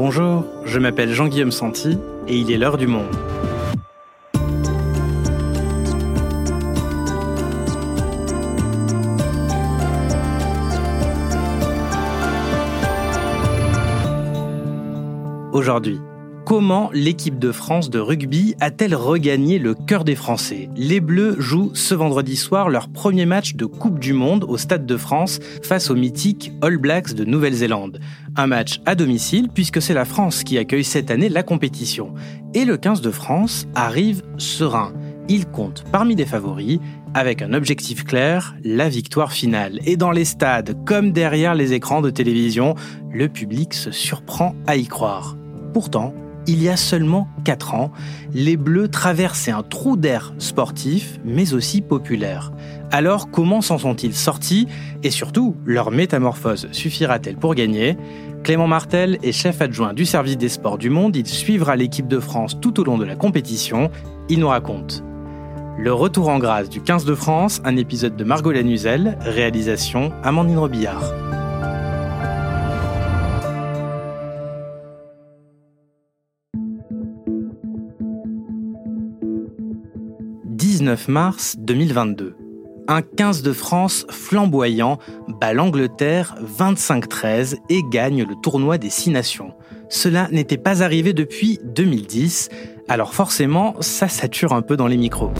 Bonjour, je m'appelle Jean-Guillaume Santi et il est l'heure du monde. Aujourd'hui, Comment l'équipe de France de rugby a-t-elle regagné le cœur des Français? Les Bleus jouent ce vendredi soir leur premier match de Coupe du Monde au Stade de France face aux mythiques All Blacks de Nouvelle-Zélande. Un match à domicile puisque c'est la France qui accueille cette année la compétition. Et le 15 de France arrive serein. Il compte parmi les favoris avec un objectif clair, la victoire finale. Et dans les stades, comme derrière les écrans de télévision, le public se surprend à y croire. Pourtant, il y a seulement 4 ans, les Bleus traversaient un trou d'air sportif, mais aussi populaire. Alors comment s'en sont-ils sortis? Et surtout, leur métamorphose suffira-t-elle pour gagner? Clément Martel est chef adjoint du service des sports du monde. Il suivra l'équipe de France tout au long de la compétition. Il nous raconte le retour en grâce du 15 de France, un épisode de Margot Lanuzel, réalisation Amandine Robillard. 19 mars 2022. Un 15 de France flamboyant bat l'Angleterre 25-13 et gagne le tournoi des Six Nations. Cela n'était pas arrivé depuis 2010, alors forcément, ça sature un peu dans les micros.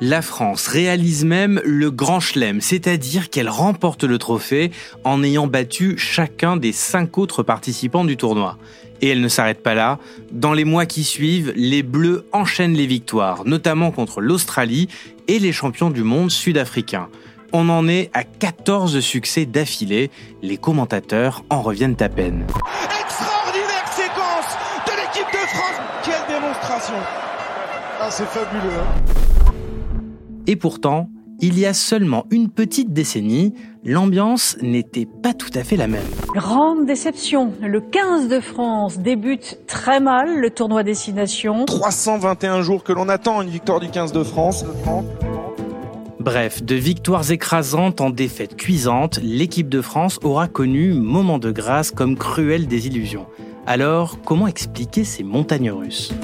La France réalise même le grand chelem, c'est-à-dire qu'elle remporte le trophée en ayant battu chacun des cinq autres participants du tournoi. Et elle ne s'arrête pas là. Dans les mois qui suivent, les Bleus enchaînent les victoires, notamment contre l'Australie et les champions du monde sud-africains. On en est à 14 succès d'affilée. Les commentateurs en reviennent à peine. Extraordinaire séquence de l'équipe de France Quelle démonstration Ah, c'est fabuleux hein. Et pourtant, il y a seulement une petite décennie, l'ambiance n'était pas tout à fait la même. Grande déception. Le 15 de France débute très mal le tournoi Destination. 321 jours que l'on attend une victoire du 15 de France. Bref, de victoires écrasantes en défaites cuisantes, l'équipe de France aura connu moments de grâce comme cruelle désillusion. Alors, comment expliquer ces montagnes russes?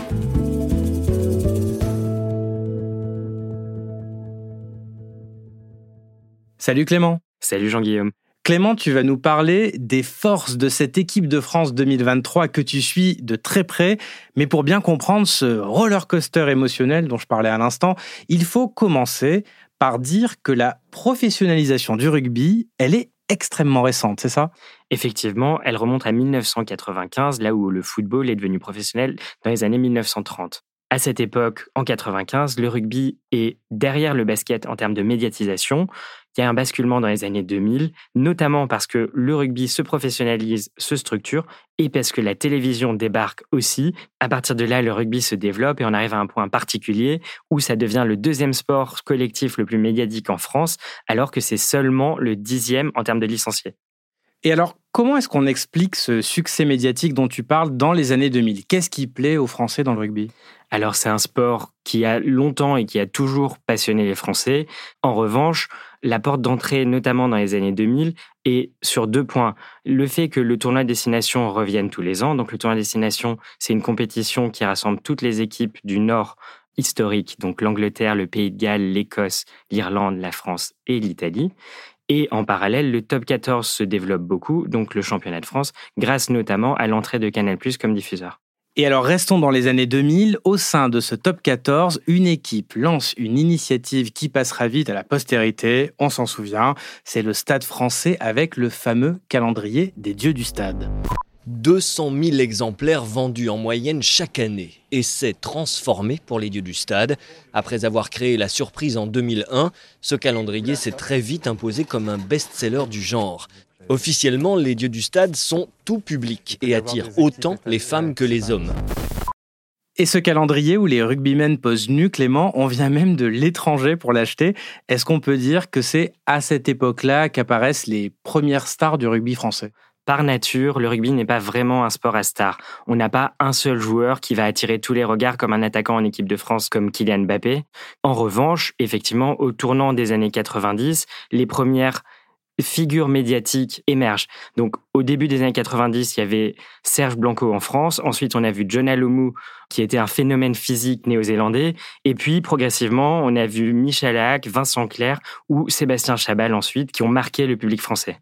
Salut Clément. Salut Jean-Guillaume. Clément, tu vas nous parler des forces de cette équipe de France 2023 que tu suis de très près. Mais pour bien comprendre ce roller coaster émotionnel dont je parlais à l'instant, il faut commencer par dire que la professionnalisation du rugby, elle est extrêmement récente, c'est ça? Effectivement, elle remonte à 1995, là où le football est devenu professionnel dans les années 1930. À cette époque, en 95, le rugby est derrière le basket en termes de médiatisation. Il y a un basculement dans les années 2000, notamment parce que le rugby se professionnalise, se structure, et parce que la télévision débarque aussi. À partir de là, le rugby se développe et on arrive à un point particulier où ça devient le deuxième sport collectif le plus médiatique en France, alors que c'est seulement le dixième en termes de licenciés. Et alors, comment est-ce qu'on explique ce succès médiatique dont tu parles dans les années 2000 Qu'est-ce qui plaît aux Français dans le rugby? Alors, c'est un sport qui a longtemps et qui a toujours passionné les Français. En revanche, la porte d'entrée, notamment dans les années 2000, est sur deux points. Le fait que le tournoi destination revienne tous les ans. Donc, le tournoi destination, c'est une compétition qui rassemble toutes les équipes du Nord historique, donc l'Angleterre, le Pays de Galles, l'Écosse, l'Irlande, la France et l'Italie. Et en parallèle, le top 14 se développe beaucoup, donc le championnat de France, grâce notamment à l'entrée de Canal ⁇ comme diffuseur. Et alors restons dans les années 2000, au sein de ce top 14, une équipe lance une initiative qui passera vite à la postérité, on s'en souvient, c'est le Stade français avec le fameux calendrier des dieux du stade. 200 000 exemplaires vendus en moyenne chaque année. Et c'est transformé pour les dieux du stade. Après avoir créé la surprise en 2001, ce calendrier s'est très vite imposé comme un best-seller du genre. Officiellement, les dieux du stade sont tout public et attirent autant les femmes que les hommes. Et ce calendrier où les rugbymen posent nus, Clément, on vient même de l'étranger pour l'acheter. Est-ce qu'on peut dire que c'est à cette époque-là qu'apparaissent les premières stars du rugby français? Par nature, le rugby n'est pas vraiment un sport à star. On n'a pas un seul joueur qui va attirer tous les regards comme un attaquant en équipe de France comme Kylian Mbappé. En revanche, effectivement, au tournant des années 90, les premières figures médiatiques émergent. Donc, au début des années 90, il y avait Serge Blanco en France. Ensuite, on a vu John Alomou, qui était un phénomène physique néo-zélandais. Et puis, progressivement, on a vu Michel Hack, Vincent Clerc ou Sébastien Chabal ensuite, qui ont marqué le public français.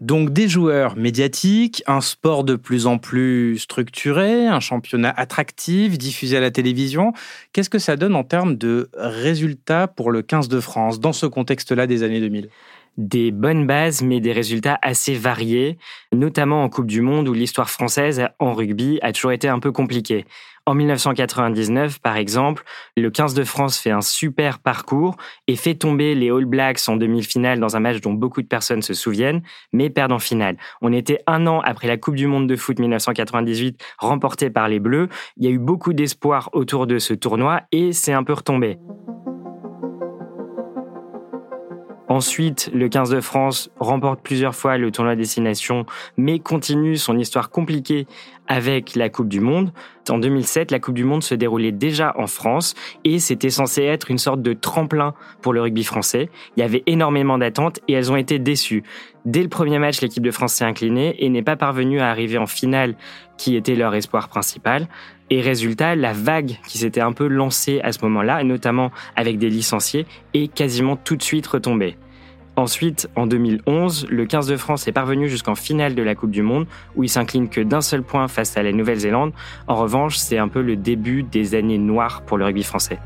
Donc des joueurs médiatiques, un sport de plus en plus structuré, un championnat attractif, diffusé à la télévision. Qu'est-ce que ça donne en termes de résultats pour le 15 de France dans ce contexte-là des années 2000 des bonnes bases, mais des résultats assez variés, notamment en Coupe du Monde où l'histoire française en rugby a toujours été un peu compliquée. En 1999, par exemple, le 15 de France fait un super parcours et fait tomber les All Blacks en demi-finale dans un match dont beaucoup de personnes se souviennent, mais perdent en finale. On était un an après la Coupe du Monde de foot 1998 remportée par les Bleus. Il y a eu beaucoup d'espoir autour de ce tournoi et c'est un peu retombé. Ensuite, le 15 de France remporte plusieurs fois le tournoi destination, mais continue son histoire compliquée avec la Coupe du Monde. En 2007, la Coupe du Monde se déroulait déjà en France et c'était censé être une sorte de tremplin pour le rugby français. Il y avait énormément d'attentes et elles ont été déçues. Dès le premier match, l'équipe de France s'est inclinée et n'est pas parvenue à arriver en finale, qui était leur espoir principal. Et résultat, la vague qui s'était un peu lancée à ce moment-là, notamment avec des licenciés, est quasiment tout de suite retombée. Ensuite, en 2011, le 15 de France est parvenu jusqu'en finale de la Coupe du Monde, où il s'incline que d'un seul point face à la Nouvelle-Zélande. En revanche, c'est un peu le début des années noires pour le rugby français.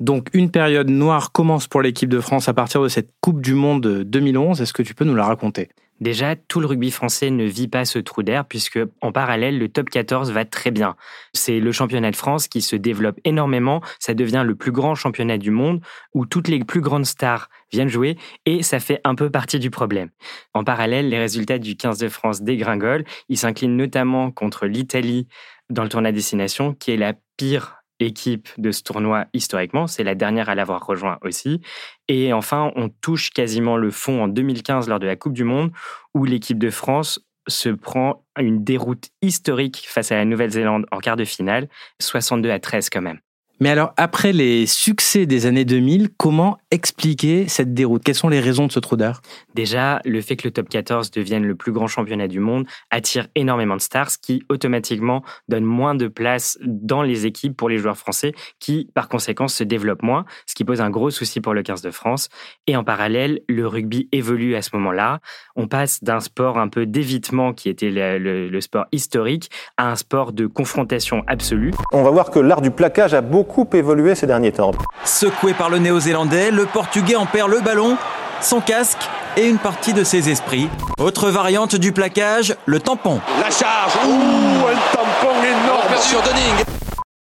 Donc une période noire commence pour l'équipe de France à partir de cette Coupe du Monde 2011. Est-ce que tu peux nous la raconter? Déjà, tout le rugby français ne vit pas ce trou d'air puisque en parallèle, le top 14 va très bien. C'est le championnat de France qui se développe énormément. Ça devient le plus grand championnat du monde où toutes les plus grandes stars viennent jouer et ça fait un peu partie du problème. En parallèle, les résultats du 15 de France dégringolent. Ils s'inclinent notamment contre l'Italie dans le tournoi destination qui est la pire équipe de ce tournoi historiquement. C'est la dernière à l'avoir rejoint aussi. Et enfin, on touche quasiment le fond en 2015 lors de la Coupe du Monde, où l'équipe de France se prend une déroute historique face à la Nouvelle-Zélande en quart de finale, 62 à 13 quand même. Mais alors, après les succès des années 2000, comment expliquer cette déroute? Quelles sont les raisons de ce trou d'air Déjà, le fait que le top 14 devienne le plus grand championnat du monde attire énormément de stars, ce qui automatiquement donne moins de place dans les équipes pour les joueurs français, qui par conséquent se développent moins, ce qui pose un gros souci pour le 15 de France. Et en parallèle, le rugby évolue à ce moment-là. On passe d'un sport un peu d'évitement, qui était le, le sport historique, à un sport de confrontation absolue. On va voir que l'art du plaquage a beaucoup beaucoup évolué ces derniers temps. Secoué par le néo-zélandais, le portugais en perd le ballon, son casque et une partie de ses esprits. Autre variante du plaquage, le tampon. La charge, ouh, un tampon énorme sur Dunning.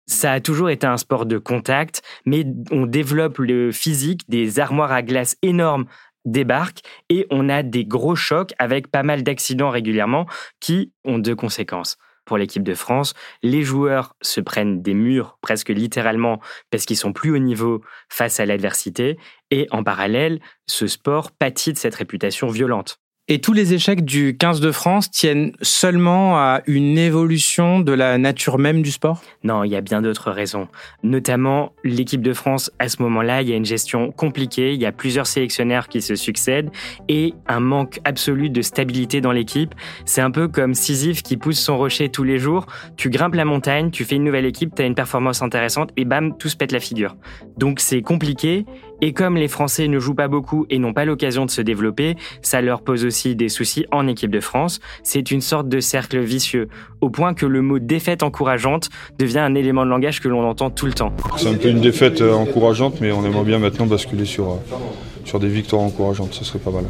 Ça a toujours été un sport de contact, mais on développe le physique, des armoires à glace énormes débarquent et on a des gros chocs avec pas mal d'accidents régulièrement qui ont deux conséquences pour l'équipe de France. Les joueurs se prennent des murs presque littéralement parce qu'ils sont plus haut niveau face à l'adversité. Et en parallèle, ce sport pâtit de cette réputation violente. Et tous les échecs du 15 de France tiennent seulement à une évolution de la nature même du sport? Non, il y a bien d'autres raisons. Notamment, l'équipe de France, à ce moment-là, il y a une gestion compliquée, il y a plusieurs sélectionnaires qui se succèdent et un manque absolu de stabilité dans l'équipe. C'est un peu comme Sisyphe qui pousse son rocher tous les jours. Tu grimpes la montagne, tu fais une nouvelle équipe, tu as une performance intéressante et bam, tout se pète la figure. Donc c'est compliqué et comme les Français ne jouent pas beaucoup et n'ont pas l'occasion de se développer, ça leur pose aussi des soucis en équipe de France. C'est une sorte de cercle vicieux, au point que le mot défaite encourageante devient un élément de langage que l'on entend tout le temps. C'est un peu une défaite euh, encourageante, mais on aimerait bien maintenant basculer sur, euh, sur des victoires encourageantes, ce serait pas mal.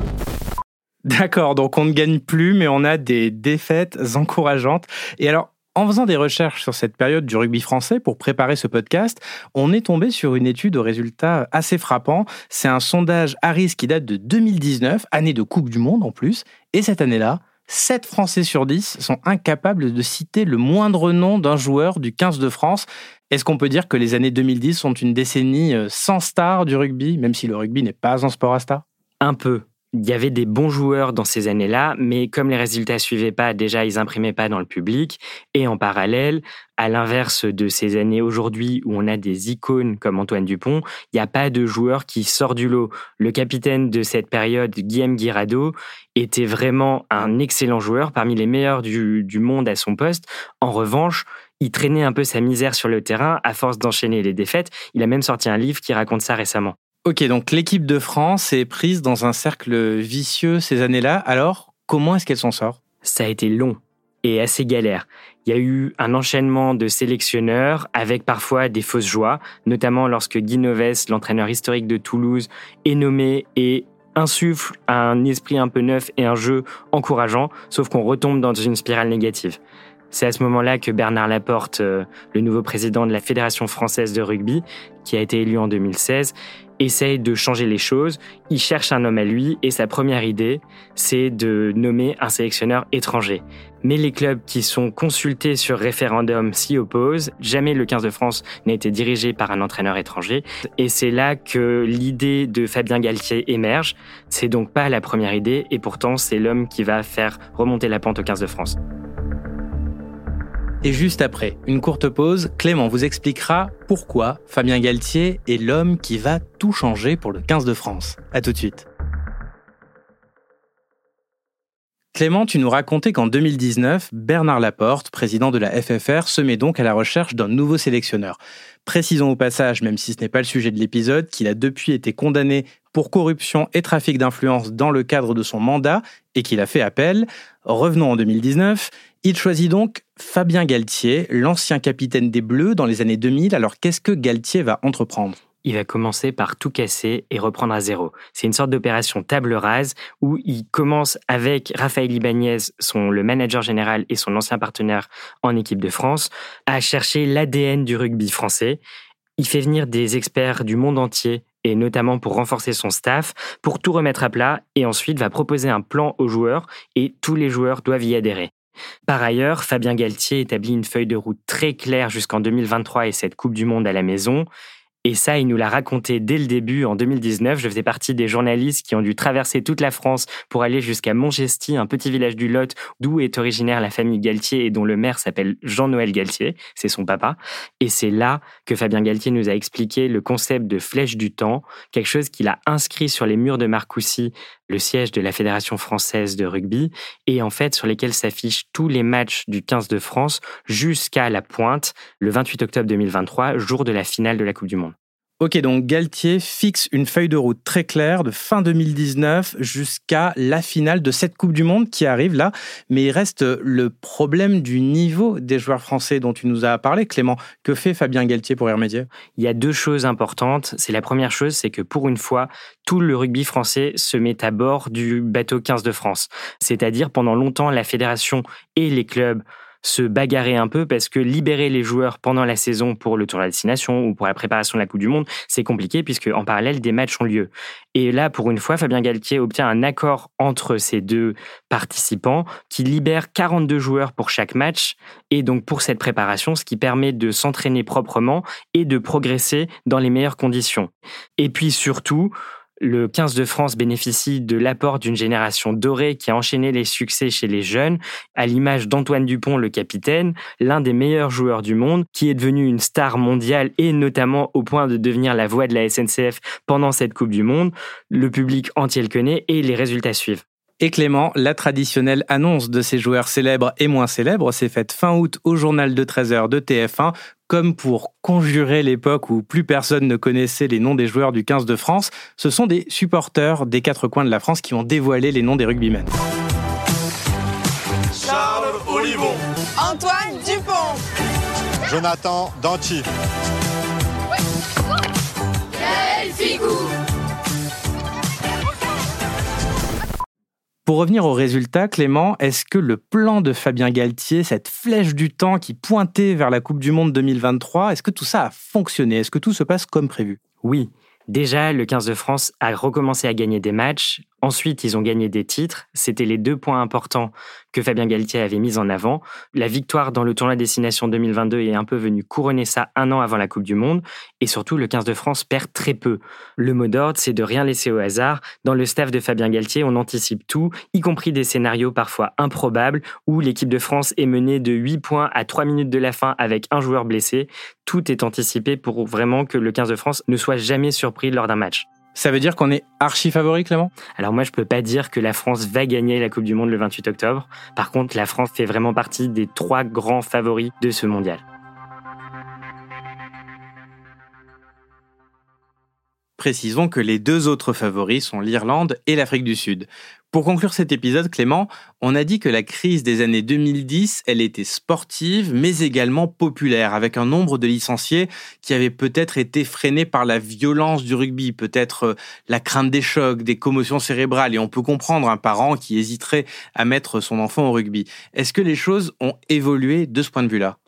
D'accord, donc on ne gagne plus, mais on a des défaites encourageantes. Et alors, en faisant des recherches sur cette période du rugby français pour préparer ce podcast, on est tombé sur une étude aux résultats assez frappants. C'est un sondage Harris qui date de 2019, année de Coupe du Monde en plus. Et cette année-là, 7 Français sur 10 sont incapables de citer le moindre nom d'un joueur du 15 de France. Est-ce qu'on peut dire que les années 2010 sont une décennie euh, sans star du rugby, même si le rugby n'est pas un sport à star? Un peu. Il y avait des bons joueurs dans ces années-là, mais comme les résultats suivaient pas, déjà ils imprimaient pas dans le public. Et en parallèle, à l'inverse de ces années aujourd'hui où on a des icônes comme Antoine Dupont, il n'y a pas de joueur qui sort du lot. Le capitaine de cette période, Guillaume Guirado, était vraiment un excellent joueur, parmi les meilleurs du, du monde à son poste. En revanche, il traînait un peu sa misère sur le terrain à force d'enchaîner les défaites. Il a même sorti un livre qui raconte ça récemment. Ok, donc l'équipe de France est prise dans un cercle vicieux ces années-là. Alors, comment est-ce qu'elle s'en sort? Ça a été long et assez galère. Il y a eu un enchaînement de sélectionneurs avec parfois des fausses joies, notamment lorsque Guy Noves, l'entraîneur historique de Toulouse, est nommé et insuffle un esprit un peu neuf et un jeu encourageant, sauf qu'on retombe dans une spirale négative. C'est à ce moment-là que Bernard Laporte, euh, le nouveau président de la Fédération française de rugby, qui a été élu en 2016, essaye de changer les choses. Il cherche un homme à lui et sa première idée, c'est de nommer un sélectionneur étranger. Mais les clubs qui sont consultés sur référendum s'y opposent. Jamais le 15 de France n'a été dirigé par un entraîneur étranger. Et c'est là que l'idée de Fabien Galtier émerge. C'est donc pas la première idée et pourtant c'est l'homme qui va faire remonter la pente au 15 de France. Et juste après, une courte pause, Clément vous expliquera pourquoi Fabien Galtier est l'homme qui va tout changer pour le 15 de France. A tout de suite. Clément, tu nous racontais qu'en 2019, Bernard Laporte, président de la FFR, se met donc à la recherche d'un nouveau sélectionneur. Précisons au passage, même si ce n'est pas le sujet de l'épisode, qu'il a depuis été condamné pour corruption et trafic d'influence dans le cadre de son mandat et qu'il a fait appel. Revenons en 2019. Il choisit donc Fabien Galtier, l'ancien capitaine des Bleus dans les années 2000. Alors qu'est-ce que Galtier va entreprendre? Il va commencer par tout casser et reprendre à zéro. C'est une sorte d'opération table rase où il commence avec Raphaël Ibanez, son, le manager général et son ancien partenaire en équipe de France, à chercher l'ADN du rugby français. Il fait venir des experts du monde entier et notamment pour renforcer son staff, pour tout remettre à plat et ensuite va proposer un plan aux joueurs et tous les joueurs doivent y adhérer. Par ailleurs, Fabien Galtier établit une feuille de route très claire jusqu'en 2023 et cette Coupe du Monde à la maison. Et ça, il nous l'a raconté dès le début, en 2019. Je faisais partie des journalistes qui ont dû traverser toute la France pour aller jusqu'à Montgesty, un petit village du Lot, d'où est originaire la famille Galtier et dont le maire s'appelle Jean-Noël Galtier. C'est son papa. Et c'est là que Fabien Galtier nous a expliqué le concept de flèche du temps, quelque chose qu'il a inscrit sur les murs de Marcoussis, le siège de la Fédération française de rugby, et en fait sur lesquels s'affichent tous les matchs du 15 de France jusqu'à la pointe, le 28 octobre 2023, jour de la finale de la Coupe du Monde. Ok, donc Galtier fixe une feuille de route très claire de fin 2019 jusqu'à la finale de cette Coupe du Monde qui arrive là. Mais il reste le problème du niveau des joueurs français dont tu nous as parlé, Clément. Que fait Fabien Galtier pour y remédier Il y a deux choses importantes. C'est la première chose, c'est que pour une fois, tout le rugby français se met à bord du bateau 15 de France. C'est-à-dire pendant longtemps, la fédération et les clubs se bagarrer un peu parce que libérer les joueurs pendant la saison pour le tour de destination ou pour la préparation de la Coupe du Monde, c'est compliqué puisque en parallèle des matchs ont lieu. Et là, pour une fois, Fabien Galtier obtient un accord entre ces deux participants qui libère 42 joueurs pour chaque match et donc pour cette préparation, ce qui permet de s'entraîner proprement et de progresser dans les meilleures conditions. Et puis surtout, le 15 de France bénéficie de l'apport d'une génération dorée qui a enchaîné les succès chez les jeunes, à l'image d'Antoine Dupont, le capitaine, l'un des meilleurs joueurs du monde, qui est devenu une star mondiale et notamment au point de devenir la voix de la SNCF pendant cette Coupe du Monde. Le public entier le connaît et les résultats suivent. Et Clément, la traditionnelle annonce de ces joueurs célèbres et moins célèbres s'est faite fin août au journal de 13h de TF1 comme pour conjurer l'époque où plus personne ne connaissait les noms des joueurs du 15 de France, ce sont des supporters des quatre coins de la France qui ont dévoilé les noms des rugbymen. Charles Olivon. Antoine Dupont. Jonathan Danti. Gaël Figou. Pour revenir au résultat, Clément, est-ce que le plan de Fabien Galtier, cette flèche du temps qui pointait vers la Coupe du Monde 2023, est-ce que tout ça a fonctionné? Est-ce que tout se passe comme prévu? Oui. Déjà, le 15 de France a recommencé à gagner des matchs. Ensuite, ils ont gagné des titres. C'était les deux points importants que Fabien Galtier avait mis en avant. La victoire dans le tournoi Destination 2022 est un peu venue couronner ça un an avant la Coupe du Monde. Et surtout, le 15 de France perd très peu. Le mot d'ordre, c'est de rien laisser au hasard. Dans le staff de Fabien Galtier, on anticipe tout, y compris des scénarios parfois improbables où l'équipe de France est menée de 8 points à 3 minutes de la fin avec un joueur blessé. Tout est anticipé pour vraiment que le 15 de France ne soit jamais surpris lors d'un match. Ça veut dire qu'on est archi favori, Clément? Alors moi, je peux pas dire que la France va gagner la Coupe du Monde le 28 octobre. Par contre, la France fait vraiment partie des trois grands favoris de ce mondial. Précisons que les deux autres favoris sont l'Irlande et l'Afrique du Sud. Pour conclure cet épisode, Clément, on a dit que la crise des années 2010, elle était sportive, mais également populaire, avec un nombre de licenciés qui avait peut-être été freiné par la violence du rugby, peut-être euh, la crainte des chocs, des commotions cérébrales, et on peut comprendre un parent qui hésiterait à mettre son enfant au rugby. Est-ce que les choses ont évolué de ce point de vue-là?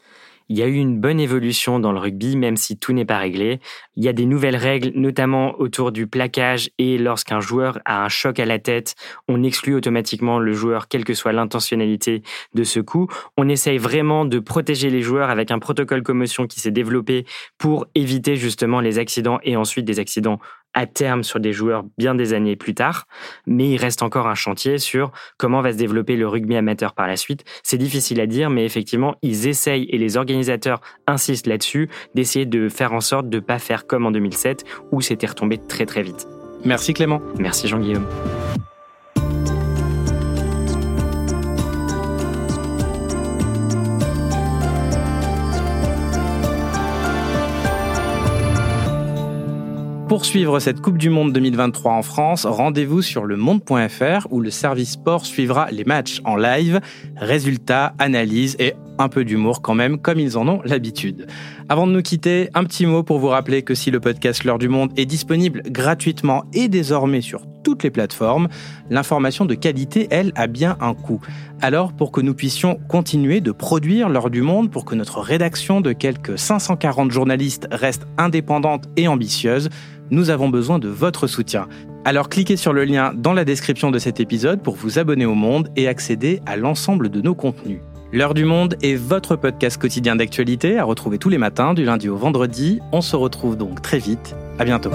Il y a eu une bonne évolution dans le rugby, même si tout n'est pas réglé. Il y a des nouvelles règles, notamment autour du plaquage et lorsqu'un joueur a un choc à la tête, on exclut automatiquement le joueur, quelle que soit l'intentionnalité de ce coup. On essaye vraiment de protéger les joueurs avec un protocole commotion qui s'est développé pour éviter justement les accidents et ensuite des accidents à terme sur des joueurs bien des années plus tard, mais il reste encore un chantier sur comment va se développer le rugby amateur par la suite. C'est difficile à dire, mais effectivement, ils essayent et les organisateurs insistent là-dessus d'essayer de faire en sorte de ne pas faire comme en 2007 où c'était retombé très très vite. Merci Clément. Merci Jean-Guillaume. Pour suivre cette Coupe du Monde 2023 en France, rendez-vous sur le monde.fr où le service sport suivra les matchs en live, résultats, analyses et un peu d'humour quand même, comme ils en ont l'habitude. Avant de nous quitter, un petit mot pour vous rappeler que si le podcast L'heure du monde est disponible gratuitement et désormais sur toutes les plateformes, l'information de qualité, elle, a bien un coût. Alors, pour que nous puissions continuer de produire L'heure du monde, pour que notre rédaction de quelques 540 journalistes reste indépendante et ambitieuse, nous avons besoin de votre soutien. Alors cliquez sur le lien dans la description de cet épisode pour vous abonner au Monde et accéder à l'ensemble de nos contenus. L'heure du monde est votre podcast quotidien d'actualité à retrouver tous les matins du lundi au vendredi. On se retrouve donc très vite. À bientôt.